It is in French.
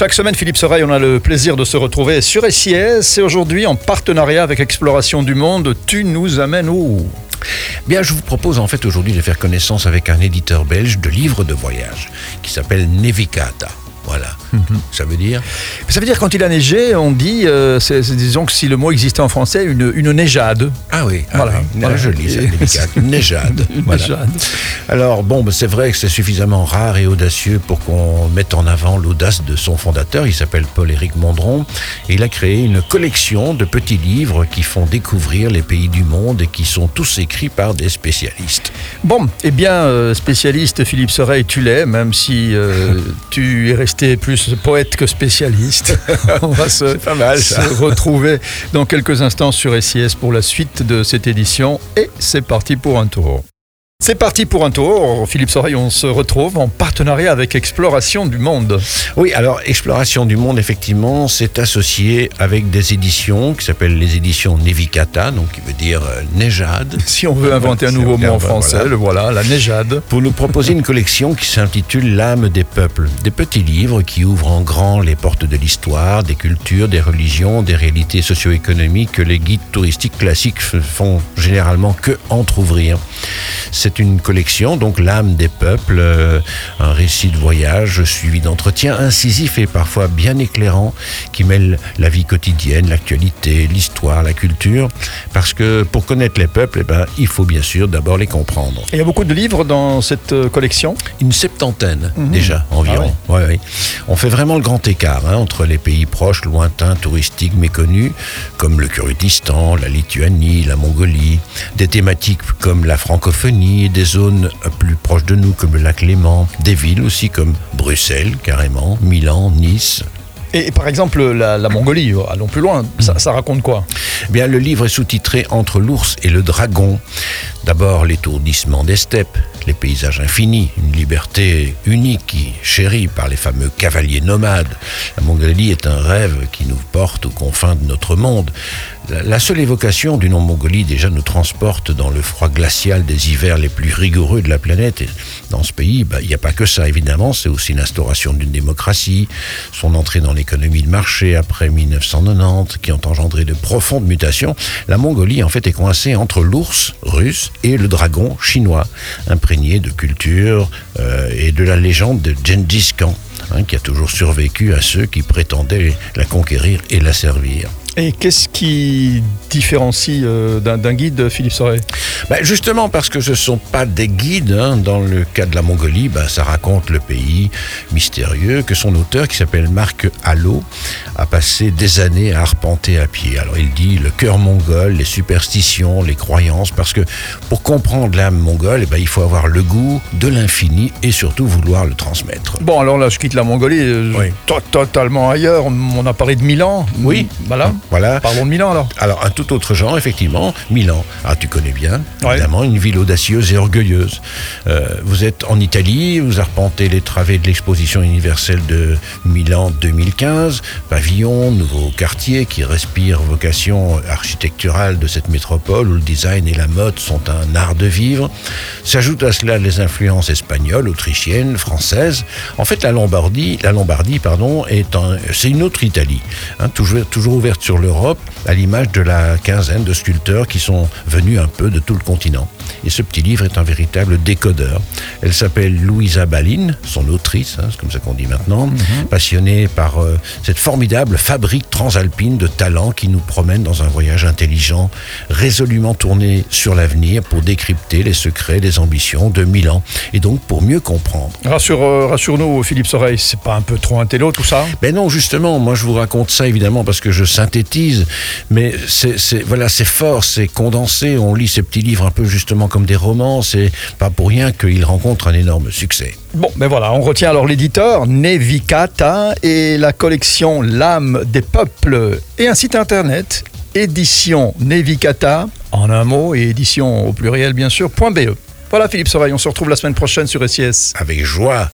Chaque semaine, Philippe Soreille, on a le plaisir de se retrouver sur SIS et aujourd'hui, en partenariat avec Exploration du Monde, tu nous amènes où? Bien, je vous propose en fait aujourd'hui de faire connaissance avec un éditeur belge de livres de voyage qui s'appelle Nevicata. Voilà. Ça veut dire Ça veut dire quand il a neigé, on dit, euh, c'est- c'est- disons que si le mot existait en français, une, une neigeade. Ah oui, ah Voilà, oui. voilà. Voilà. neigade. Alors bon, ben, c'est vrai que c'est suffisamment rare et audacieux pour qu'on mette en avant l'audace de son fondateur. Il s'appelle Paul-Éric Mondron et il a créé une collection de petits livres qui font découvrir les pays du monde et qui sont tous écrits par des spécialistes. Bon, eh bien, euh, spécialiste Philippe Soreille, tu l'es, même si euh, tu es resté plus poète que spécialiste. on va se, pas mal, ça. se retrouver dans quelques instants sur SIS pour la suite de cette édition. Et c'est parti pour un tour. C'est parti pour un tour. Philippe Soreille, on se retrouve en partenariat avec Exploration du Monde. Oui, alors Exploration du monde, effectivement, c'est associé avec des éditions qui s'appellent les éditions Nevicata, donc qui veut dire euh, neigade. Si on veut inventer un nouveau mot en français, voilà. le voilà, la neigade. pour nous proposer une collection qui s'intitule L'âme des peuples. Des petits livres qui ouvrent en grand les portes de l'histoire, des cultures, des religions, des réalités socio-économiques que les guides touristiques classiques font généralement que entr'ouvrir. C'est une collection, donc L'âme des peuples, euh, un récit de voyage suivi d'entretiens incisifs et parfois bien éclairants qui mêlent la vie quotidienne, l'actualité, l'histoire, la culture. Parce que pour connaître les peuples, eh ben, il faut bien sûr d'abord les comprendre. Et il y a beaucoup de livres dans cette euh, collection? Une septantaine Mhm. déjà environ. Ah Ouais, ouais. On fait vraiment le grand écart hein, entre les pays proches, lointains, touristiques, méconnus, comme le Kurdistan, la Lituanie, la Mongolie, des thématiques comme la francophonie, des zones plus proches de nous comme le lac Léman, des villes aussi comme Bruxelles carrément, Milan, Nice. Et, par exemple, la, la Mongolie, allons plus loin, ça, ça raconte quoi? Eh Bien, le livre est sous-titré Entre l'ours et le dragon. D'abord, l'étourdissement des steppes, les paysages infinis, une liberté unique qui chérie par les fameux cavaliers nomades. La Mongolie est un rêve qui nous porte aux confins de notre monde. La- seule évocation du nom Mongolie déjà nous transporte dans le froid glacial des hivers les plus rigoureux de la planète. Dans ce pays, bah, il n'y a pas que ça, évidemment. C'est aussi l'instauration d'une démocratie, son entrée dans l'économie de marché après 1990, qui ont engendré de profondes mutations. La Mongolie, en fait, est coincée entre l'ours russe et le dragon chinois, imprégné de culture euh, et de la légende de Khan, hein, qui a toujours survécu à ceux qui prétendaient la conquérir et la servir. Et qu'est-ce qui différencie euh, d'un guide, Philippe Soreille Ben, justement parce que ce ne sont pas des guides. hein. Dans le cas de la Mongolie, ben, ça raconte le pays mystérieux que son auteur, qui s'appelle Marc Hallot, a passé des années à arpenter à pied. Alors il dit le cœur mongol, les superstitions, les croyances, parce que pour comprendre l'âme mongole, eh ben, il faut avoir le goût de l'infini et surtout vouloir le transmettre. Bon, alors là, je quitte la Mongolie, euh, Oui. totalement ailleurs. On a parlé de Milan. Oui. Voilà. Voilà. Parlons de Milan alors. Alors, un tout autre genre, effectivement, Milan. Ah, tu connais bien, Ouais. évidemment, une ville audacieuse et orgueilleuse. Euh, vous êtes en Italie, vous arpentez les travées de l'exposition universelle de Milan 2015, pavillon, nouveau quartier qui respire vocation architecturale de cette métropole où le design et la mode sont un art de vivre. S'ajoutent à cela les influences espagnoles, autrichiennes, françaises. En fait, la Lombardie, la Lombardie, pardon, est un, c'est une autre Italie, hein, toujours, toujours ouverte sur l'Europe, à l'image de la quinzaine de sculpteurs qui sont venus un peu de tout le continent. Et ce petit livre est un véritable décodeur. Elle s'appelle Louisa Balin, son autrice, hein, c'est comme ça qu'on dit maintenant, passionnée par euh, cette formidable fabrique transalpine de talents qui nous promène dans un voyage intelligent, résolument tourné sur l'avenir pour décrypter les secrets des ambitions de Milan et donc pour mieux comprendre. Rassure, euh, Rassure-nous, Philippe Soreille, c'est pas un peu trop intello tout ça? Ben non, justement, moi je vous raconte ça évidemment parce que je synthétise, mais c'est- voilà, c'est fort, c'est condensé. On lit ces petits livres un peu justement comme des romans. C'est pas pour rien qu'ils rencontrent un énorme succès. Bon, ben voilà, on retient alors l'éditeur Nevicata et la collection L'âme des peuples et un site internet édition Nevicata en un mot et édition au pluriel bien sûr .be. Voilà Philippe Soreille, on se retrouve la semaine prochaine sur SIS. Avec joie.